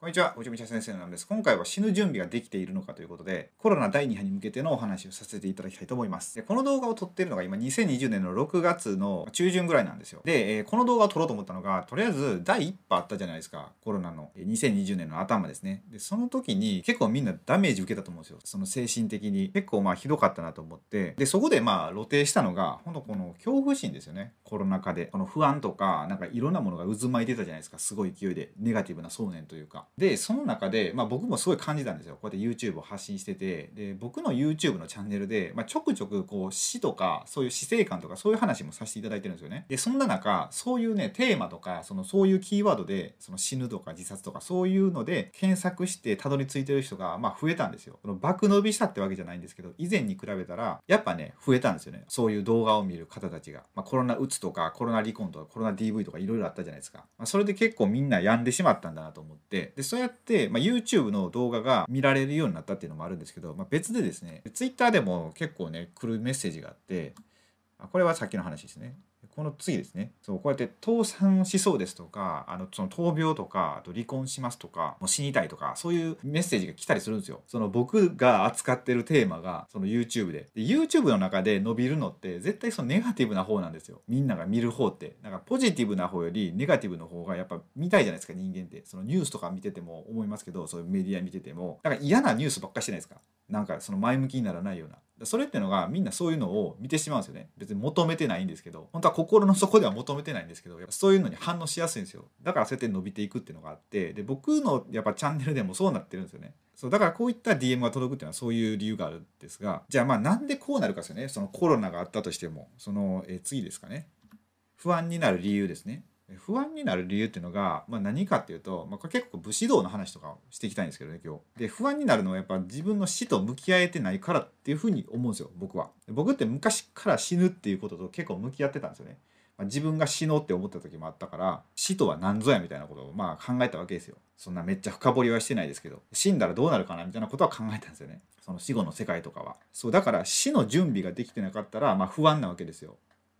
こんにちは、おちょみちゃ先生なんです。今回は死ぬ準備ができているのかということで、コロナ第2波に向けてのお話をさせていただきたいと思います。でこの動画を撮っているのが今2020年の6月の中旬ぐらいなんですよ。で、えーこの動画を撮ろうと思ったのが、とりあえず第1波あったじゃないですか。コロナのえ2020年の頭ですね。で、その時に結構みんなダメージ受けたと思うんですよ。その精神的に。結構まあひどかったなと思って。で、そこでまあ露呈したのが、本当この恐怖心ですよね。コロナ禍で。この不安とか、なんかいろんなものが渦巻いてたじゃないですか。すごい勢いで。ネガティブな想念というか。で、その中で、まあ僕もすごい感じたんですよ。こうやって YouTube を発信してて。で、僕の YouTube のチャンネルで、まあちょくちょくこう死とか、そういう死生観とかそういう話もさせていただいてるんですよね。で、そんな中、そういうね、テーマとか、そのそういうキーワードで、その死ぬとか自殺とかそういうので検索してたどり着いてる人が、まあ増えたんですよ。この爆伸びしたってわけじゃないんですけど、以前に比べたら、やっぱね、増えたんですよね。そういう動画を見る方たちが。まあコロナうつとか、コロナ離婚とか、コロナ DV とかいろいろあったじゃないですか。まあそれで結構みんな病んでしまったんだなと思って、で、そうやって、まあ YouTube の動画が見られるようになったっていうのもあるんですけど、まあ別でですね、Twitter でも結構ね、来るメッセージがあって、あこれはさっきの話ですね。この次ですね。そう、こうやって倒産しそうですとか、あの、その闘病とか、あと離婚しますとか、もう死にたいとか、そういうメッセージが来たりするんですよ。その僕が扱ってるテーマが、その YouTube で。で YouTube の中で伸びるのって、絶対そのネガティブな方なんですよ。みんなが見る方って。なんかポジティブな方よりネガティブの方がやっぱ見たいじゃないですか、人間って。そのニュースとか見てても思いますけど、そういうメディア見てても、なんか嫌なニュースばっかしてないですか？なんかその前向きにならないような。それってのがみんなそういうのを見てしまうんですよね。別に求めてないんですけど、本当は心の底では求めてないんですけど、やっぱそういうのに反応しやすいんですよ。だからそうやって伸びていくっていうのがあって、で、僕のやっぱチャンネルでもそうなってるんですよね。そう、だからこういった DM が届くっていうのはそういう理由があるんですが、じゃあまあなんでこうなるかですよね。そのコロナがあったとしても、その、えー次ですかね。不安になる理由ですね。不安になる理由っていうのが、まあ、何かっていうと、まあ、結構武士道の話とかしていきたいんですけどね今日。で不安になるのはやっぱ自分の死と向き合えてないからっていうふうに思うんですよ僕は。僕って昔から死ぬっていうことと結構向き合ってたんですよね。まあ、自分が死のうって思った時もあったから死とは何ぞやみたいなことをまあ考えたわけですよ。そんなめっちゃ深掘りはしてないですけど死んだらどうなるかなみたいなことは考えたんですよね。その死後の世界とかは。そうだから死の準備ができてなかったらまあ不安なわけですよ。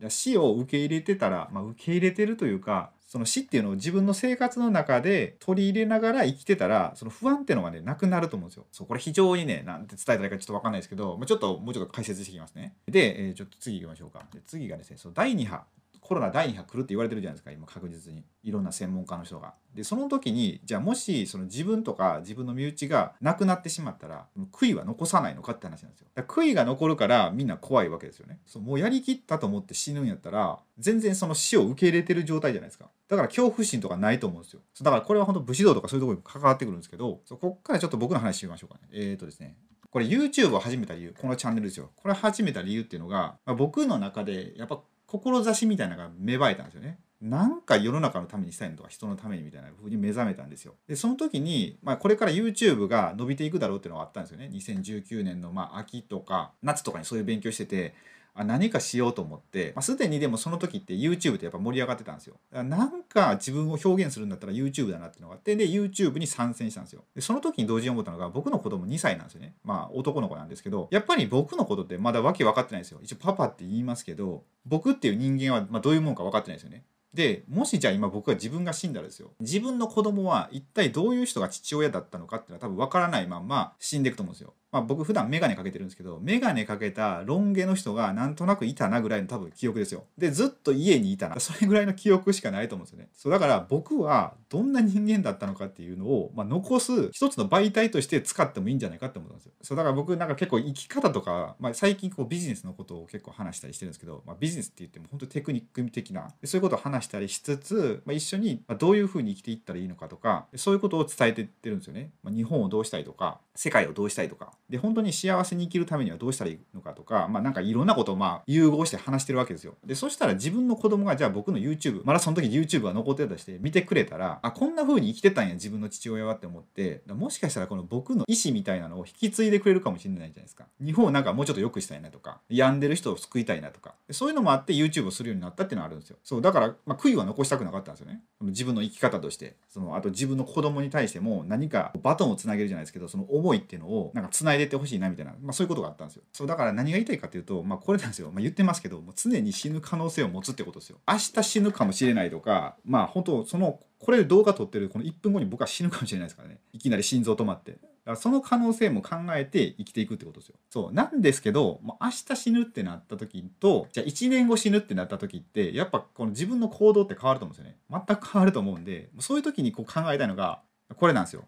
死を受け入れてたら、まあ、受け入れてるというかその死っていうのを自分の生活の中で取り入れながら生きてたらその不安っていうのがねなくなると思うんですよ。そうこれ非常にねなんて伝えたらいいかちょっと分かんないですけど、まあ、ちょっともうちょっと解説していきますね。で、えーちょっと次行きましょうか。で次がですねその第2波コロナ第2波来るって言われてるじゃないですか今確実にいろんな専門家の人が。でその時にじゃあもしその自分とか自分の身内が亡くなってしまったら悔いは残さないのかって話なんですよ。だから悔いが残るからみんな怖いわけですよね。そうもうやりきったと思って死ぬんやったら全然その死を受け入れてる状態じゃないですか。だから恐怖心とかないと思うんですよ。だからこれは本当武士道とかそういうところに関わってくるんですけどそこっからちょっと僕の話しましょうかね。えーとですねこれ YouTube を始めた理由このチャンネルですよこれ始めた理由っていうのが、まあ、僕の中でやっぱ志みたいなのが芽生えたんですよね。なんか世の中のためにしたいのとか人のためにみたいな風に目覚めたんですよ。でその時に、まあ、これから YouTube が伸びていくだろうっていうのがあったんですよね。2019年のまあ秋とか夏とかにそういう勉強しててあ何かしようと思って、まあ、すでにでもその時って YouTube ってやっぱ盛り上がってたんですよ。だからなんか自分を表現するんだったら YouTube だなっていうのがあって、で、YouTube に参戦したんですよ。で、その時に同時に思ったのが、僕の子供2歳なんですよね。まあ男の子なんですけど、やっぱり僕のことってまだわけ分かってないんですよ。一応パパって言いますけど、僕っていう人間はまどういうもんか分かってないですよね。でもしじゃあ今僕が自分が死んだらですよ自分の子供は一体どういう人が父親だったのかっていうのは多分分からないまんま死んでいくと思うんですよ。まあ、僕普段メガネかけてるんですけどメガネかけたロン毛の人がなんとなくいたなぐらいの多分記憶ですよ。でずっと家にいたなそれぐらいの記憶しかないと思うんですよね。そうだから僕はどんな人間だったのかっていうのを、まあ、残す一つの媒体として使ってもいいんじゃないかって思ったんですよ。そうだから僕なんか結構生き方とか、まあ、最近こうビジネスのことを結構話したりしてるんですけど、まあ、ビジネスって言っても本当テクニック的なそういうことを話したりしつつ、まあ、一緒にどういうふうに生きていったらいいのかとかそういうことを伝えていってるんですよね。まあ、日本をどうしたいとか世界をどうしたいとかで本当に幸せに生きるためにはどうしたらいいのかとか、まあ、なんかいろんなことをまあ融合して話してるわけですよ。でそしたら自分の子供がじゃあ僕の YouTube まだその時 YouTube が残ってたとして見てくれたらあこんな風に生きてたんや自分の父親はって思ってもしかしたらこの僕の意思みたいなのを引き継いでくれるかもしれないじゃないですか。日本をなんかもうちょっと良くしたいなとか病んでる人を救いたいなとかそういうのもあって YouTube をするようになったっていうのはあるんですよ。そうだから、まあ、悔いは残したくなかったんですよね。自分の生き方としてそのあと自分の子供に対しても何かバトンをつなげるじゃないですけどその思いっていうのをなんかつないでってほしいなみたいな、まあ、そういうことがあったんですよそうだから何が言いたいかというと、まあ、これなんですよ、まあ、言ってますけども常に死ぬ可能性を持つってことですよ明日死ぬかもしれないとかまあ本当そのこれ動画撮ってるこの1分後に僕は死ぬかもしれないですからねいきなり心臓止まってだからその可能性も考えて生きていくってことですよ。そう。なんですけど、も明日死ぬってなった時と、じゃあ1年後死ぬってなった時って、やっぱこの自分の行動って変わると思うんですよね。全く変わると思うんで、そういう時にこう考えたいのが、これなんですよ。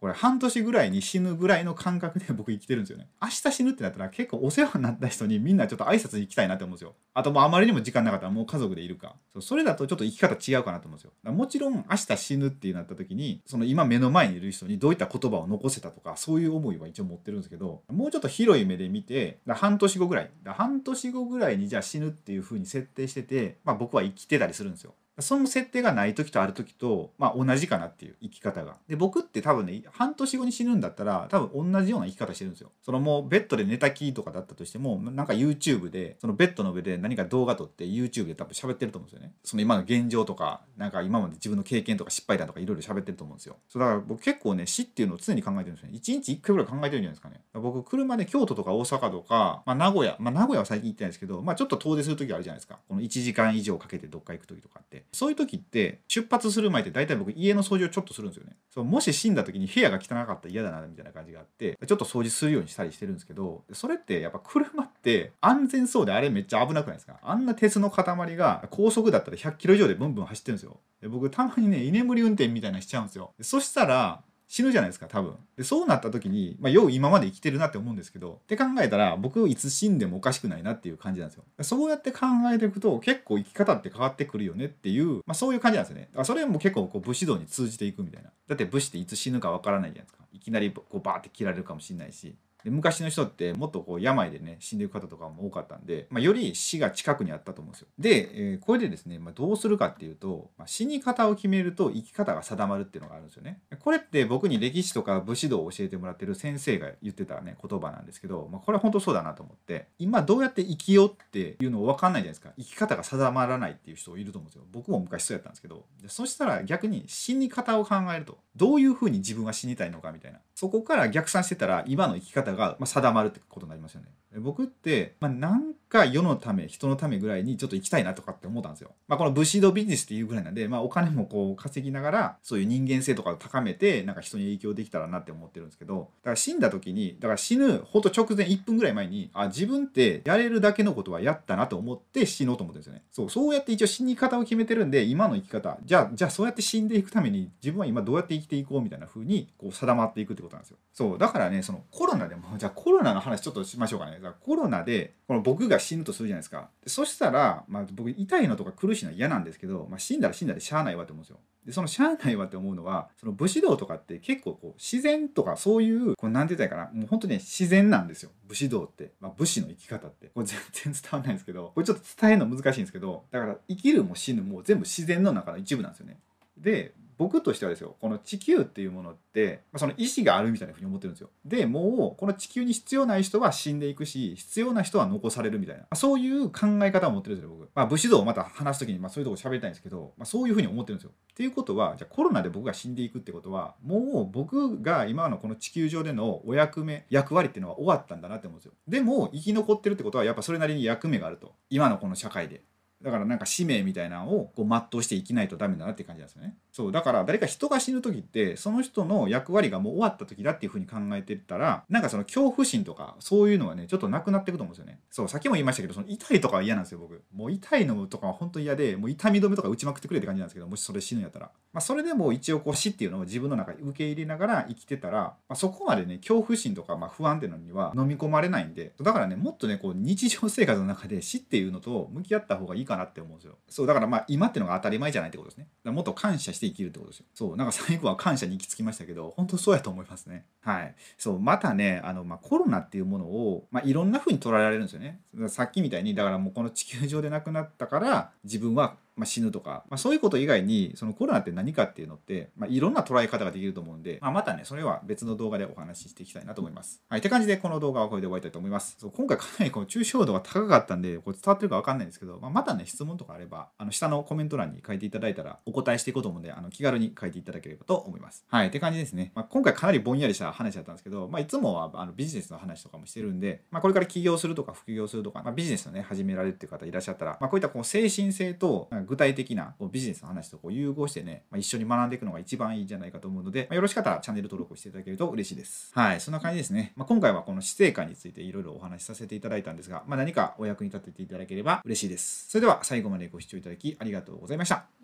これ半年ぐらいに死ぬぐらいの感覚で 僕生きてるんですよね。明日死ぬってなったら結構お世話になった人にみんなちょっと挨拶に行きたいなって思うんですよ。あともうあまりにも時間なかったらもう家族でいるか。そそれだとちょっと生き方違うかなと思うんですよ。もちろん明日死ぬってなった時にその今目の前にいる人にどういった言葉を残せたとかそういう思いは一応持ってるんですけどもうちょっと広い目で見て半年後ぐらい半年後ぐらいにじゃあ死ぬっていう風に設定してて、まあ、僕は生きてたりするんですよ。その設定がない時とある時と、まあ、同じかなっていう生き方が。で僕って多分ね半年後に死ぬんだったら多分同じような生き方してるんですよ。そのもうベッドで寝たきりとかだったとしてもなんか YouTube でそのベッドの上で何か動画撮って YouTube で多分喋ってると思うんですよね。その今の現状とかなんか今まで自分の経験とか失敗談とかいろいろ喋ってると思うんですよ。そうだから僕結構ね死っていうのを常に考えてるんですよね。1日1回ぐらい考えてるんじゃないですかね。僕車で京都とか大阪とか、まあ、名古屋、まあ、名古屋は最近行ってないですけど、まあ、ちょっと遠出する時あるじゃないですか。この1時間以上かけてどっか行く時とかって。そういう時って出発する前って大体僕家の掃除をちょっとするんですよねそうもし死んだ時に部屋が汚かったら嫌だなみたいな感じがあってちょっと掃除するようにしたりしてるんですけどそれってやっぱ車って安全そうであれめっちゃ危なくないですか？あんな鉄の塊が高速だったら100キロ以上でブンブン走ってるんですよで僕たまにね居眠り運転みたいなしちゃうんですよそしたら死ぬじゃないですか多分。でそうなった時に、まあ、よう今まで生きてるなって思うんですけどって考えたら僕いつ死んでもおかしくないなっていう感じなんですよ。そうやって考えていくと結構生き方って変わってくるよねっていう、まあ、そういう感じなんですよね。だからそれも結構こう武士道に通じていくみたいな。だって武士っていつ死ぬかわからないじゃないですか。いきなりこうバーって切られるかもしれないし。で昔の人ってもっとこう病でね死んでいく方とかも多かったんで、まあ、より死が近くにあったと思うんですよ。で、えー、これでですね、まあ、どうするかっていうと、まあ、死に方を決めると生き方が定まるっていうのがあるんですよね。これって僕に歴史とか武士道を教えてもらってる先生が言ってたね言葉なんですけど、まあ、これは本当そうだなと思って今どうやって生きようっていうの分かんないじゃないですか生き方が定まらないっていう人いると思うんですよ。僕も昔そうやったんですけどそしたら逆に死に方を考えるとどういうふうに自分は死にたいのかみたいなそこから逆算してたら今の生き方が定まるってことになりますよね。僕って、まあ、何か世のため人のためぐらいにちょっと行きたいなとかって思ったんですよ。まあ、この武士道ビジネスっていうぐらいなんで、まあ、お金もこう稼ぎながらそういう人間性とかを高めてなんか人に影響できたらなって思ってるんですけどだから死んだ時にだから死ぬほんと直前1分ぐらい前にあ自分ってやれるだけのことはやったなと思って死のうと思ってるんですよね。そうそうやって一応死に方を決めてるんで今の生き方じゃあじゃあそうやって死んでいくために自分は今どうやって生きていこうみたいな風にこう定まっていくってことなんですよ。そうだからねそのコロナでもじゃあコロナの話ちょっとしましょうかね。コロナでこの僕が死ぬとするじゃないですか。でそしたら、まあ、僕痛いのとか苦しいのは嫌なんですけど、まあ、死んだら死んだらしゃあないわと思うんですよ。でそのしゃあないわって思うのはその武士道とかって結構こう自然とかそういうこうなんて言ったらいいかなもう本当に、自然なんですよ武士道って、まあ、武士の生き方ってこれ全然伝わらないんですけどこれちょっと伝えるの難しいんですけどだから生きるも死ぬも全部自然の中の一部なんですよね。で僕としてはですよこの地球っていうものって、その意志があるみたいなふうに思ってるんですよ。でもうこの地球に必要ない人は死んでいくし必要な人は残されるみたいな、そういう考え方を持ってるんですよ僕、まあ、武士道をまた話す時に、まあ、そういうとこ喋りたいんですけど、まあ、そういうふうに思ってるんですよ。っていうことはじゃあコロナで僕が死んでいくってことはもう僕が今のこの地球上でのお役目役割っていうのは終わったんだなって思うんですよ。でも生き残ってるってことはやっぱそれなりに役目があると。今のこの社会で。だからなんか使命みたいなのをこう全うして生きないとダメだなって感じなんですよね。そうだから誰か人が死ぬ時ってその人の役割がもう終わった時だっていうふうに考えてたらなんかその恐怖心とかそういうのはねちょっとなくなっていくと思うんですよね。そうさっきも言いましたけどその痛いとかは嫌なんですよ僕。もう痛いのとかは本当嫌でもう痛み止めとか打ちまくってくれって感じなんですけどもしそれ死ぬんやったら。まあ、それでも一応こう死っていうのを自分の中に受け入れながら生きてたら、まあ、そこまでね恐怖心とかまあ不安っていうのには飲み込まれないんでだからねもっとねこう日常生活の中で死っていうのと向き合った方がいいかなって思うんですよ。そうだからまあ今ってのが当たり前じゃないってことですね。だからもっと感謝して生きるってことですよ。そうなんか最後は感謝に行き着きましたけど本当そうやと思いますね。はい。そうまたねあの、まあ、コロナっていうものを、まあ、いろんな風に捉えられるんですよね。さっきみたいにだからもうこの地球上で亡くなったから自分はまあ、死ぬとか、まあ、そういうこと以外にそのコロナって何かっていうのって、まあ、いろんな捉え方ができると思うんで、まあ、またねそれは別の動画でお話ししていきたいなと思います。はい、って感じでこの動画はこれで終わりたいと思います。そう今回かなりこの抽象度が高かったんでこれ伝わってるか分かんないんですけど、まあ、またね質問とかあればあの下のコメント欄に書いていただいたらお答えしていこうと思うんであの気軽に書いていただければと思います。はい、って感じですね。まあ、今回かなりぼんやりした話だったんですけど、まあ、いつもはあのビジネスの話とかもしてるんで、まあ、これから起業するとか副業するとか、まあ、ビジネスをね始められるっていう方いらっしゃったら、まあ、こういったこう精神性と具体的なこうビジネスの話とこう融合してね、まあ、一緒に学んでいくのが一番いいんじゃないかと思うので、まあ、よろしかったらチャンネル登録をしていただけると嬉しいです。はい、そんな感じですね。まあ、今回はこの死生観についていろいろお話しさせていただいたんですが、まあ、何かお役に立てていただければ嬉しいです。それでは最後までご視聴いただきありがとうございました。